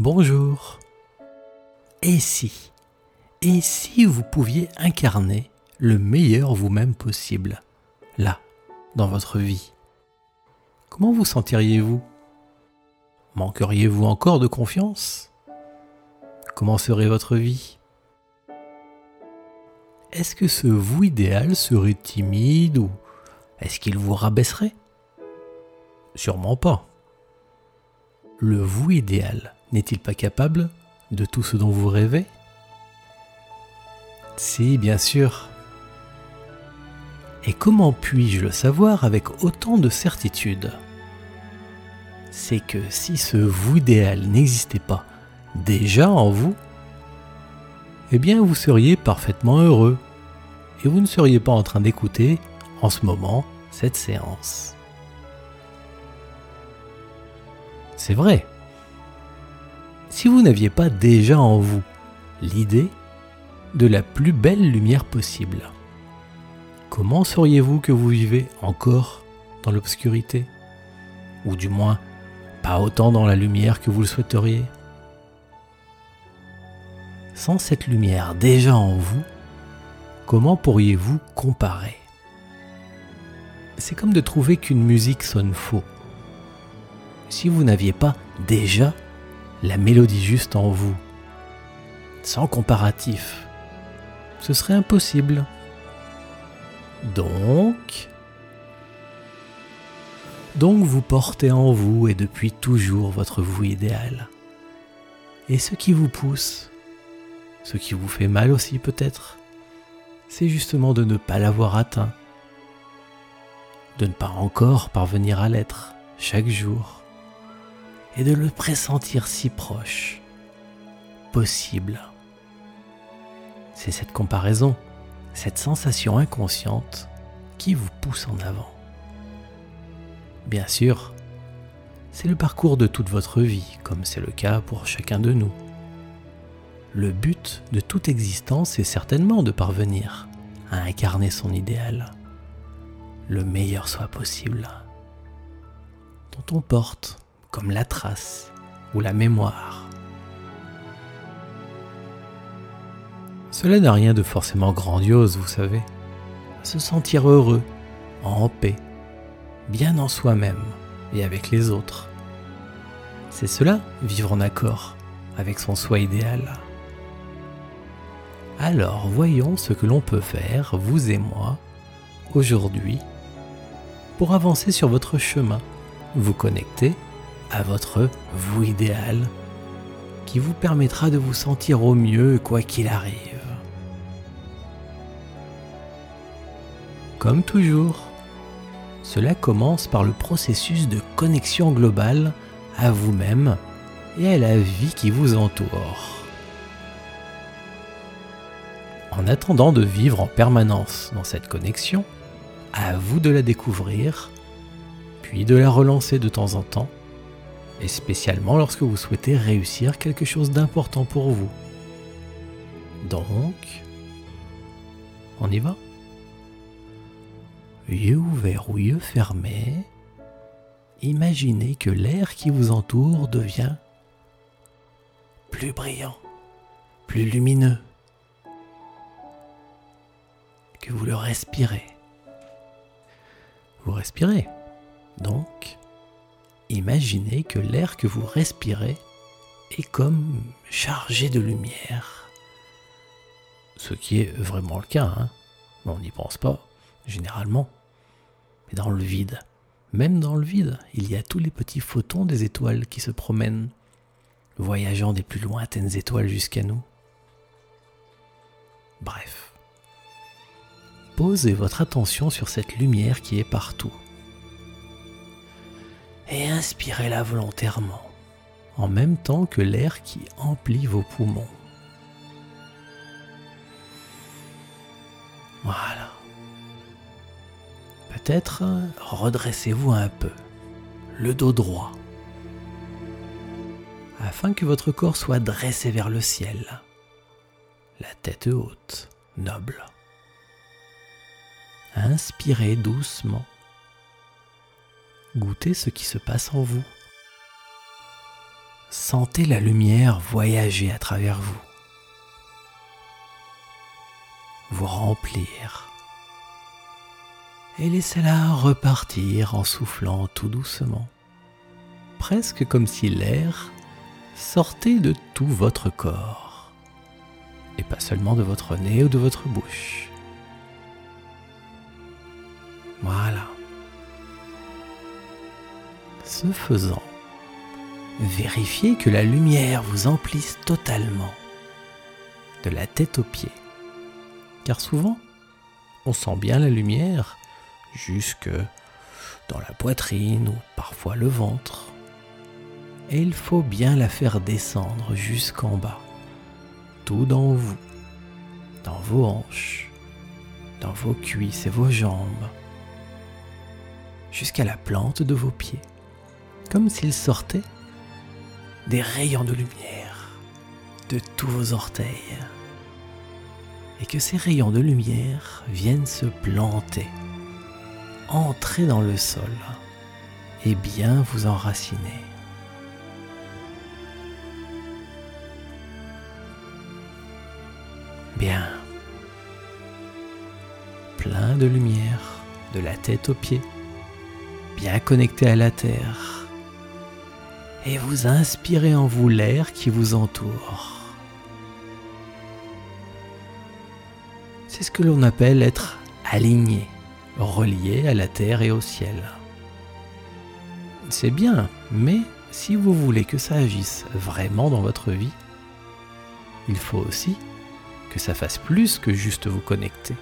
Bonjour. Et si Et si vous pouviez incarner le meilleur vous-même possible, là, dans votre vie Comment vous sentiriez-vous? Manqueriez-vous encore de confiance? Comment serait votre vie? Est-ce que ce vous idéal serait timide ou est-ce qu'il vous rabaisserait? Sûrement pas. Le vous idéal n'est-il pas capable de tout ce dont vous rêvez? Si, bien sûr. Et comment puis-je le savoir avec autant de certitude? C'est que si ce vous idéal n'existait pas déjà en vous, eh bien vous seriez parfaitement heureux et vous ne seriez pas en train d'écouter en ce moment cette séance. C'est vrai. Si vous n'aviez pas déjà en vous l'idée de la plus belle lumière possible, comment sauriez-vous que vous vivez encore dans l'obscurité? Ou du moins, pas autant dans la lumière que vous le souhaiteriez? Sans cette lumière déjà en vous, comment pourriez-vous comparer? C'est comme de trouver qu'une musique sonne faux. Si vous n'aviez pas déjà la mélodie juste en vous, sans comparatif, ce serait impossible. Donc, donc vous portez en vous et depuis toujours votre vous idéal. Et ce qui vous pousse, ce qui vous fait mal aussi peut-être, c'est justement de ne pas l'avoir atteint, de ne pas encore parvenir à l'être chaque jour et de le pressentir si proche possible. C'est cette comparaison, cette sensation inconsciente qui vous pousse en avant. Bien sûr, c'est le parcours de toute votre vie, comme c'est le cas pour chacun de nous. Le but de toute existence est certainement de parvenir à incarner son idéal, le meilleur soit possible, dont on porte comme la trace ou la mémoire. Cela n'a rien de forcément grandiose, vous savez. Se sentir heureux, en paix, bien en soi-même et avec les autres. C'est cela, vivre en accord avec son soi idéal. Alors voyons ce que l'on peut faire, vous et moi, aujourd'hui, pour avancer sur votre chemin, vous connecter à votre vous idéal qui vous permettra de vous sentir au mieux quoi qu'il arrive. Comme toujours, cela commence par le processus de connexion globale à vous-même et à la vie qui vous entoure. En attendant de vivre en permanence dans cette connexion, à vous de la découvrir, puis de la relancer de temps en temps et spécialement lorsque vous souhaitez réussir quelque chose d'important pour vous. Donc, on y va Yeux ouverts ou yeux fermés, imaginez que l'air qui vous entoure devient plus brillant, plus lumineux, que vous le respirez. Vous respirez, donc imaginez que l'air que vous respirez est comme chargé de lumière. Ce qui est vraiment le cas, hein on n'y pense pas, généralement. Mais dans le vide, même dans le vide, il y a tous les petits photons des étoiles qui se promènent, voyageant des plus lointaines étoiles jusqu'à nous. Bref. Posez votre attention sur cette lumière qui est partout et inspirez-la volontairement, en même temps que l'air qui emplit vos poumons. Voilà. Peut-être redressez-vous un peu, le dos droit, afin que votre corps soit dressé vers le ciel, la tête haute, noble. Inspirez doucement Goûtez ce qui se passe en vous. Sentez la lumière voyager à travers vous, vous remplir et laissez-la repartir en soufflant tout doucement, presque comme si l'air sortait de tout votre corps, et pas seulement de votre nez ou de votre bouche. Voilà. Ce faisant, vérifiez que la lumière vous emplisse totalement, de la tête aux pieds. Car souvent, on sent bien la lumière jusque dans la poitrine ou parfois le ventre. Et il faut bien la faire descendre jusqu'en bas, tout dans vous, dans vos hanches, dans vos cuisses et vos jambes, jusqu'à la plante de vos pieds, comme s'il sortait des rayons de lumière de tous vos orteils, et que ces rayons de lumière viennent se planter entrer dans le sol et bien vous enraciner. Bien. Plein de lumière, de la tête aux pieds, bien connecté à la terre. Et vous inspirez en vous l'air qui vous entoure. C'est ce que l'on appelle être aligné relié à la terre et au ciel. C'est bien, mais si vous voulez que ça agisse vraiment dans votre vie, il faut aussi que ça fasse plus que juste vous connecter.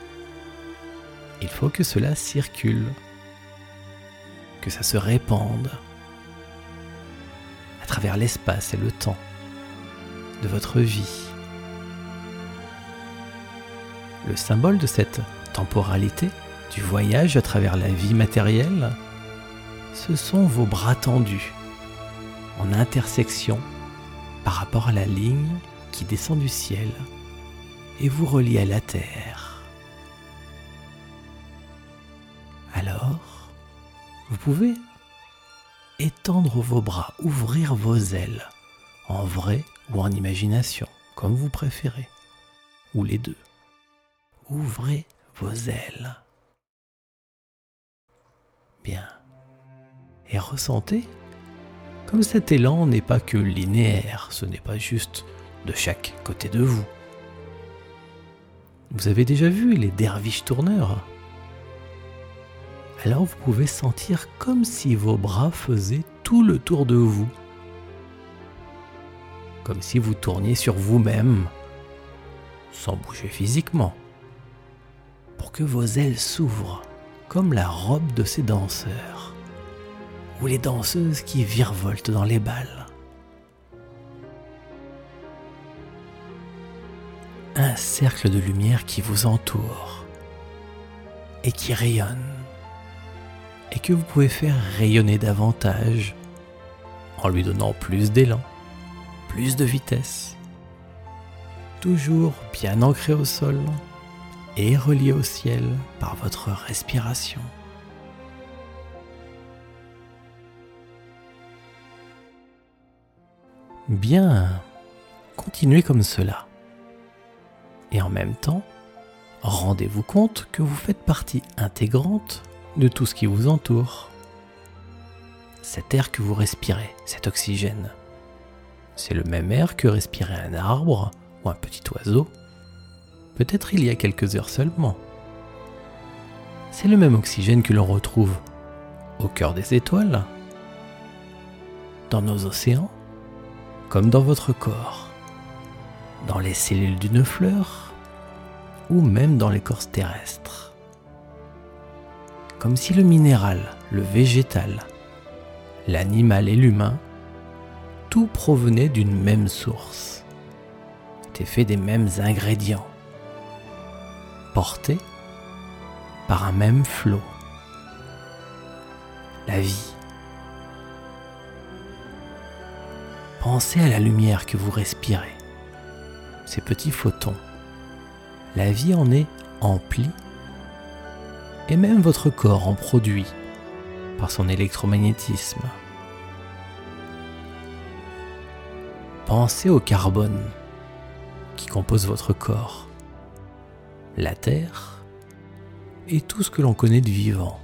Il faut que cela circule, que ça se répande travers l'espace et le temps de votre vie. Le symbole de cette temporalité, du voyage à travers la vie matérielle, ce sont vos bras tendus, en intersection par rapport à la ligne qui descend du ciel et vous relie à la terre. Alors, vous pouvez étendre vos bras, ouvrir vos ailes, en vrai ou en imagination, comme vous préférez, ou les deux. Ouvrez vos ailes bien. Et ressentez comme cet élan n'est pas que linéaire, ce n'est pas juste de chaque côté de vous. Vous avez déjà vu les derviches tourneurs? Alors vous pouvez sentir comme si vos bras faisaient tout le tour de vous. Comme si vous tourniez sur vous-même, sans bouger physiquement, pour que vos ailes s'ouvrent comme la robe de ces danseurs, ou les danseuses qui virevoltent dans les balles. Un cercle de lumière qui vous entoure et qui rayonne, que vous pouvez faire rayonner davantage en lui donnant plus d'élan, plus de vitesse, toujours bien ancré au sol et relié au ciel par votre respiration. Bien, continuez comme cela. Et en même temps, rendez-vous compte que vous faites partie intégrante de tout ce qui vous entoure. Cet air que vous respirez, cet oxygène, c'est le même air que respirait un arbre ou un petit oiseau peut-être il y a quelques heures seulement. C'est le même oxygène que l'on retrouve au cœur des étoiles, dans nos océans, comme dans votre corps, dans les cellules d'une fleur ou même dans l'écorce terrestre. Comme si le minéral, le végétal, l'animal et l'humain, tout provenait d'une même source, était fait des mêmes ingrédients porté par un même flot. La vie. Pensez à la lumière que vous respirez, ces petits photons. La vie en est emplie et même votre corps en produit par son électromagnétisme. Pensez au carbone qui compose votre corps, la Terre et tout ce que l'on connaît de vivant,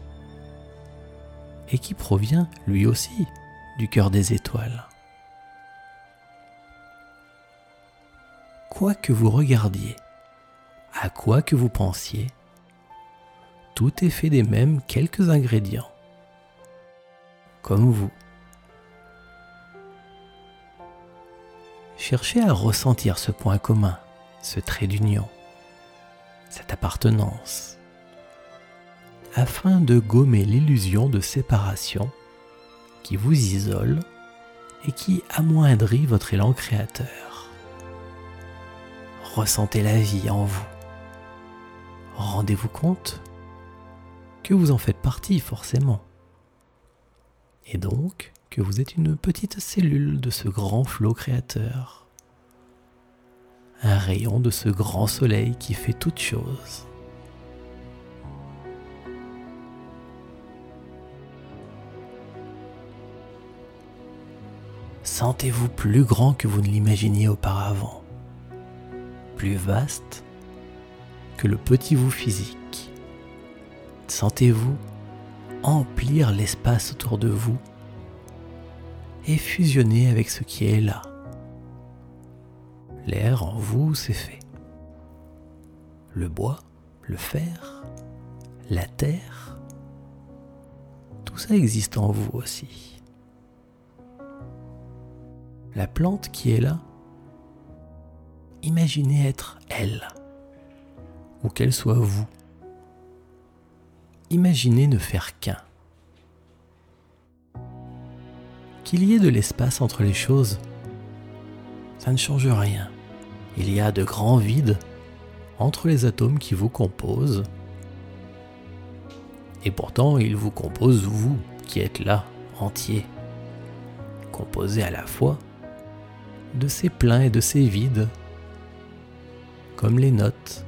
et qui provient lui aussi du cœur des étoiles. Quoi que vous regardiez, à quoi que vous pensiez, tout est fait des mêmes quelques ingrédients, comme vous. Cherchez à ressentir ce point commun, ce trait d'union, cette appartenance, afin de gommer l'illusion de séparation qui vous isole et qui amoindrit votre élan créateur. Ressentez la vie en vous. Rendez-vous compte que vous en faites partie forcément. Et donc, que vous êtes une petite cellule de ce grand flot créateur, un rayon de ce grand soleil qui fait toutes choses. Sentez-vous plus grand que vous ne l'imaginiez auparavant, plus vaste que le petit vous physique. Sentez-vous emplir l'espace autour de vous et fusionner avec ce qui est là. L'air en vous, c'est fait. Le bois, le fer, la terre, tout ça existe en vous aussi. La plante qui est là, imaginez être elle, ou qu'elle soit vous. Imaginez ne faire qu'un. qu'il y ait de l'espace entre les choses, ça ne change rien. Il y a de grands vides entre les atomes qui vous composent. Et pourtant, ils vous composent vous, qui êtes là, entier, composé à la fois de ces pleins et de ces vides, comme les notes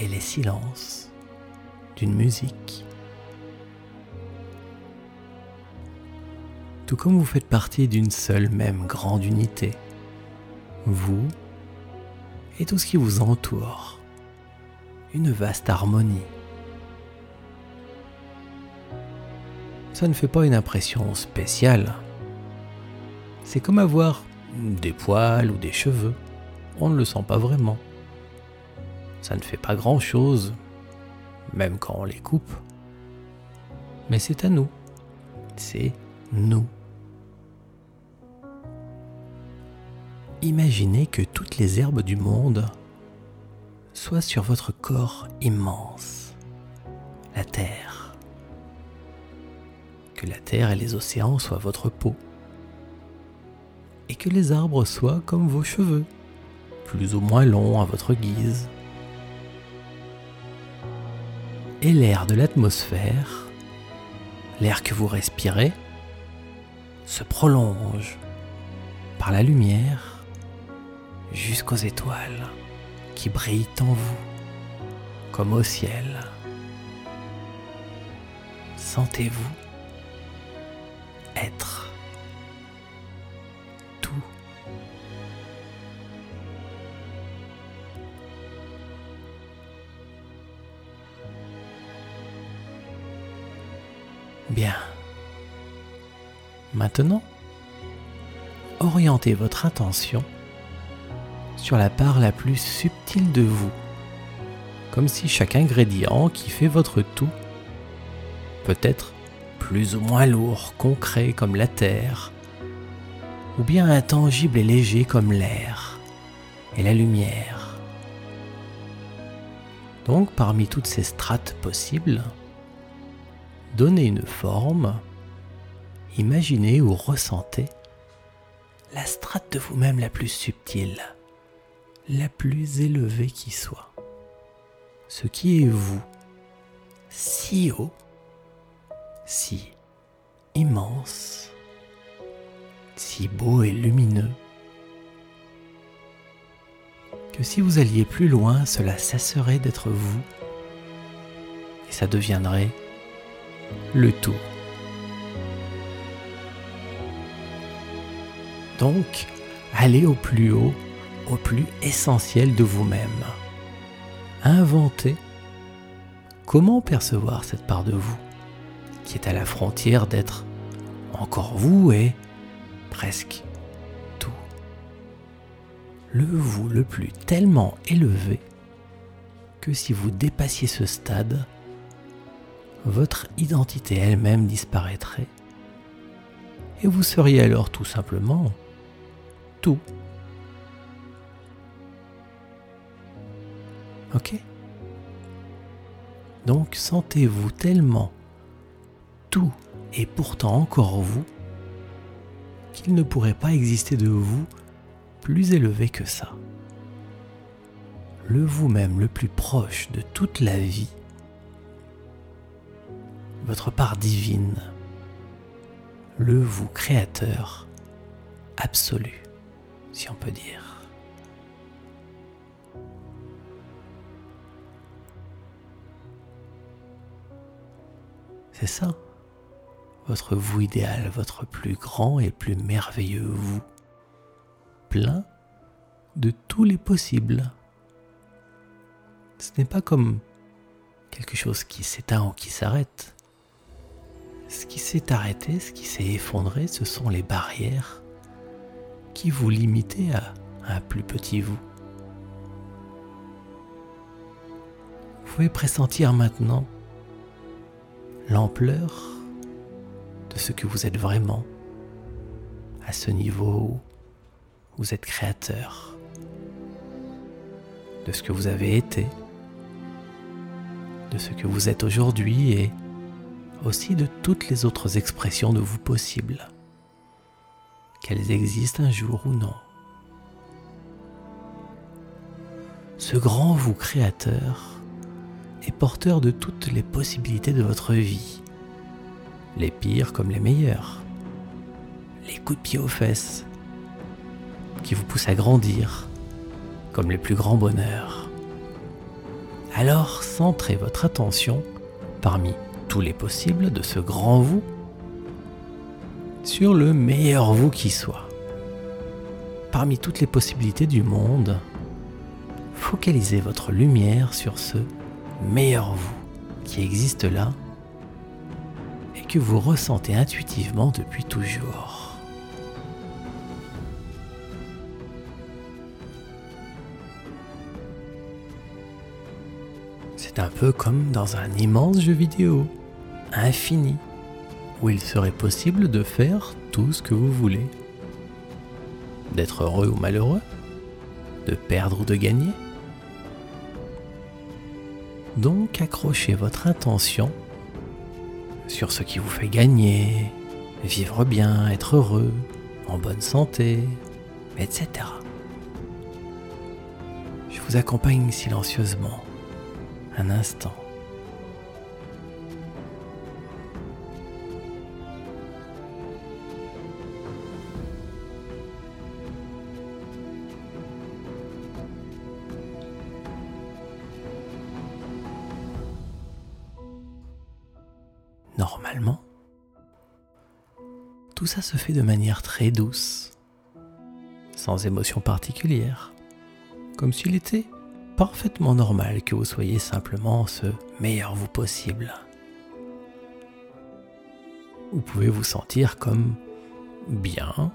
et les silences d'une musique. tout comme vous faites partie d'une seule même grande unité, vous et tout ce qui vous entoure, une vaste harmonie. Ça ne fait pas une impression spéciale. C'est comme avoir des poils ou des cheveux. On ne le sent pas vraiment. Ça ne fait pas grand-chose, même quand on les coupe. Mais c'est à nous. C'est nous. Imaginez que toutes les herbes du monde soient sur votre corps immense, la Terre. Que la Terre et les océans soient votre peau. Et que les arbres soient comme vos cheveux, plus ou moins longs à votre guise. Et l'air de l'atmosphère, l'air que vous respirez, se prolonge par la lumière jusqu'aux étoiles qui brillent en vous comme au ciel. Sentez-vous Bien. Maintenant, orientez votre attention sur la part la plus subtile de vous, comme si chaque ingrédient qui fait votre tout peut être plus ou moins lourd, concret comme la terre, ou bien intangible et léger comme l'air et la lumière. Donc parmi toutes ces strates possibles, donnez une forme, imaginez ou ressentez la strate de vous-même la plus subtile la plus élevée qui soit. Ce qui est vous, si haut, si immense, si beau et lumineux, que si vous alliez plus loin, cela cesserait d'être vous et ça deviendrait le tout. Donc, Allez au plus haut, au plus essentiel de vous-même. Inventez comment percevoir cette part de vous qui est à la frontière d'être encore vous et presque tout. Le vous le plus tellement élevé que si vous dépassiez ce stade, votre identité elle-même disparaîtrait et vous seriez alors tout simplement tout. Ok? Donc sentez-vous tellement tout et pourtant encore vous qu'il ne pourrait pas exister de vous plus élevé que ça. Le vous-même le plus proche de toute la vie, votre part divine, le vous créateur absolu, si on peut dire. C'est ça, votre vous idéal, votre plus grand et plus merveilleux vous, plein de tous les possibles. Ce n'est pas comme quelque chose qui s'éteint ou qui s'arrête. Ce qui s'est arrêté, ce qui s'est effondré, ce sont les barrières qui vous limitaient à un plus petit vous. Vous pouvez pressentir maintenant l'ampleur de ce que vous êtes vraiment à ce niveau où vous êtes créateur de ce que vous avez été, de ce que vous êtes aujourd'hui et aussi de toutes les autres expressions de vous possibles, qu'elles existent un jour ou non. Ce grand vous créateur est porteur de toutes les possibilités de votre vie, les pires comme les meilleurs, les coups de pied aux fesses qui vous poussent à grandir comme les plus grands bonheurs. Alors centrez votre attention parmi les possibles de ce grand vous sur le meilleur vous qui soit. Parmi toutes les possibilités du monde, focalisez votre lumière sur ce meilleur vous qui existe là et que vous ressentez intuitivement depuis toujours. C'est un peu comme dans un immense jeu vidéo, infini, où il serait possible de faire tout ce que vous voulez. D'être heureux ou malheureux, de perdre ou de gagner, donc accrochez votre intention sur ce qui vous fait gagner, vivre bien, être heureux, en bonne santé, etc. Je vous accompagne silencieusement un instant. Tout ça se fait de manière très douce, sans émotion particulière, comme s'il était parfaitement normal que vous soyez simplement ce meilleur vous possible. Vous pouvez vous sentir comme bien,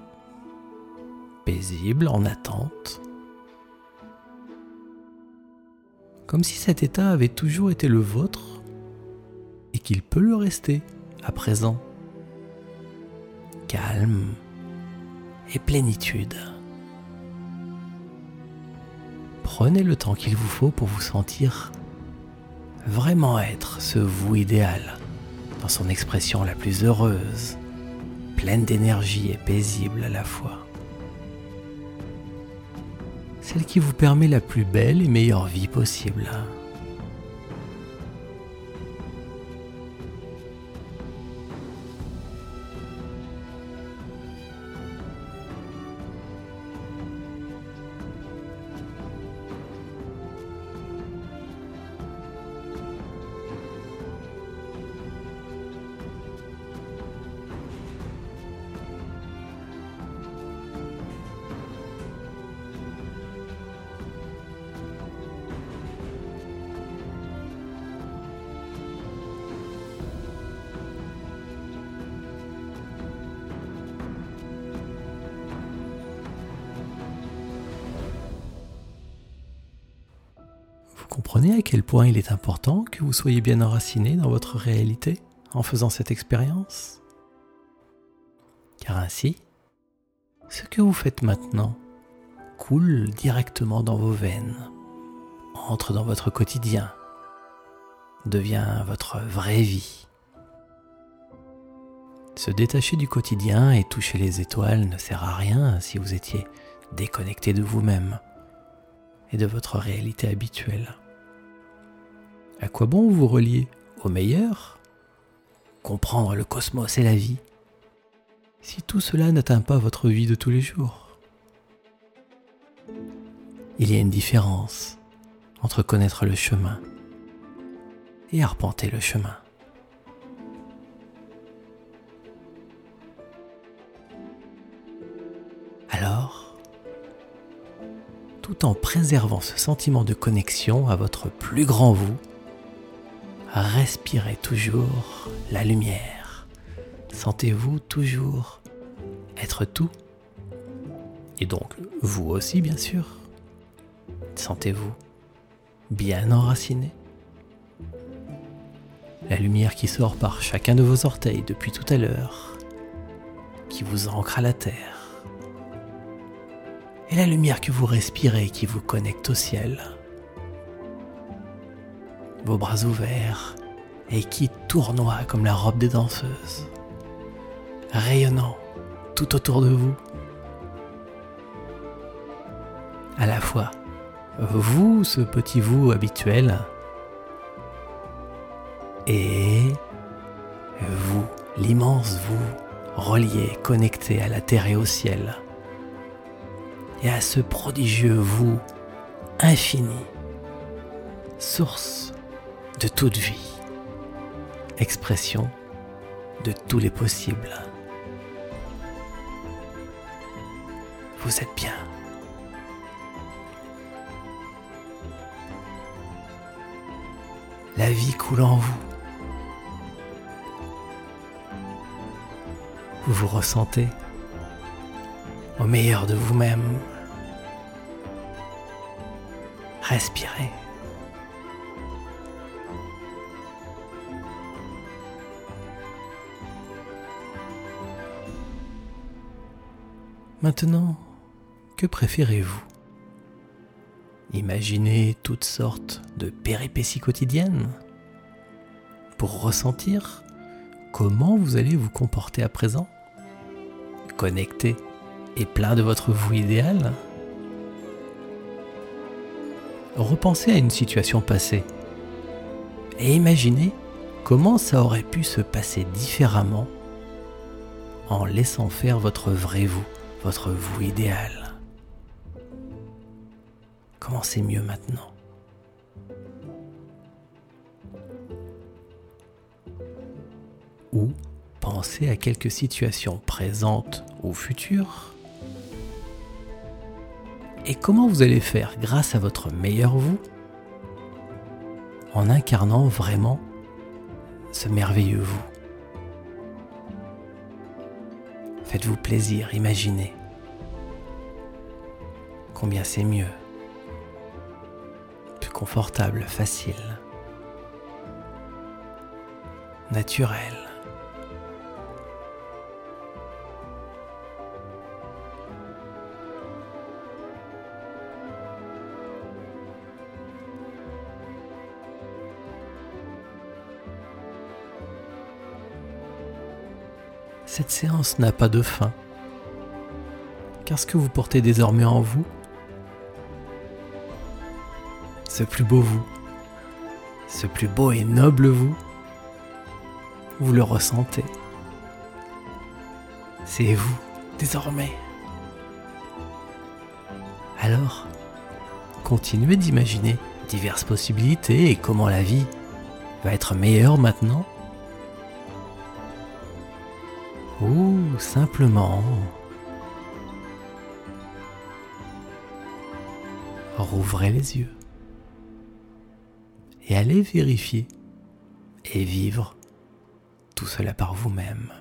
paisible, en attente, comme si cet état avait toujours été le vôtre et qu'il peut le rester à présent. Calme et plénitude. Prenez le temps qu'il vous faut pour vous sentir vraiment être ce vous idéal dans son expression la plus heureuse, pleine d'énergie et paisible à la fois. Celle qui vous permet la plus belle et meilleure vie possible. Comprenez à quel point il est important que vous soyez bien enraciné dans votre réalité en faisant cette expérience Car ainsi, ce que vous faites maintenant coule directement dans vos veines, entre dans votre quotidien, devient votre vraie vie. Se détacher du quotidien et toucher les étoiles ne sert à rien si vous étiez déconnecté de vous-même et de votre réalité habituelle. À quoi bon vous relier au meilleur? Comprendre le cosmos et la vie si tout cela n'atteint pas votre vie de tous les jours Il y a une différence entre connaître le chemin et arpenter le chemin. Alors, tout en préservant ce sentiment de connexion à votre plus grand vous, respirez toujours la lumière. Sentez-vous toujours être tout? Et donc, vous aussi, bien sûr. Sentez-vous bien enraciné? La lumière qui sort par chacun de vos orteils depuis tout à l'heure, qui vous ancre à la terre, et la lumière que vous respirez qui vous connecte au ciel. Vos bras ouverts et qui tournoient comme la robe des danseuses, rayonnant tout autour de vous. À la fois, vous, ce petit vous habituel, et vous, l'immense vous, relié, connecté à la terre et au ciel, et à ce prodigieux vous infini, source de toute vie, expression de tous les possibles. Vous êtes bien. La vie coule en vous. vous vous ressentez au meilleur de vous-même. Respirez. Maintenant, que préférez-vous? Imaginez toutes sortes de péripéties quotidiennes. Pour ressentir comment vous allez vous comporter à présent? Connecté et plein de votre vous idéal? Repensez à une situation passée et imaginez comment ça aurait pu se passer différemment en laissant faire votre vrai vous, votre vous idéal. Comment c'est mieux maintenant ou pensez à quelques situations présentes ou futures et comment vous allez faire grâce à votre meilleur vous en incarnant vraiment ce merveilleux vous? Faites-vous plaisir, imaginez combien c'est mieux, plus confortable, facile, naturel. Cette séance n'a pas de fin. Car ce que vous portez désormais en vous, ce plus beau vous, ce plus beau et noble vous, vous le ressentez. C'est vous, désormais. Alors, continuez d'imaginer diverses possibilités et comment la vie va être meilleure maintenant simplement rouvrez les yeux et allez vérifier et vivre tout cela par vous-même.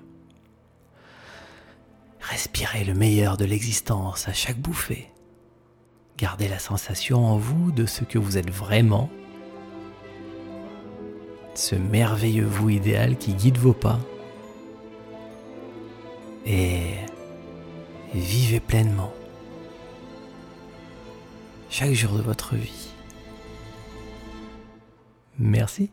Respirez le meilleur de l'existence à chaque bouffée. Gardez la sensation en vous de ce que vous êtes vraiment ce merveilleux vous idéal qui guide vos pas. Et vivez pleinement chaque jour de votre vie. Merci.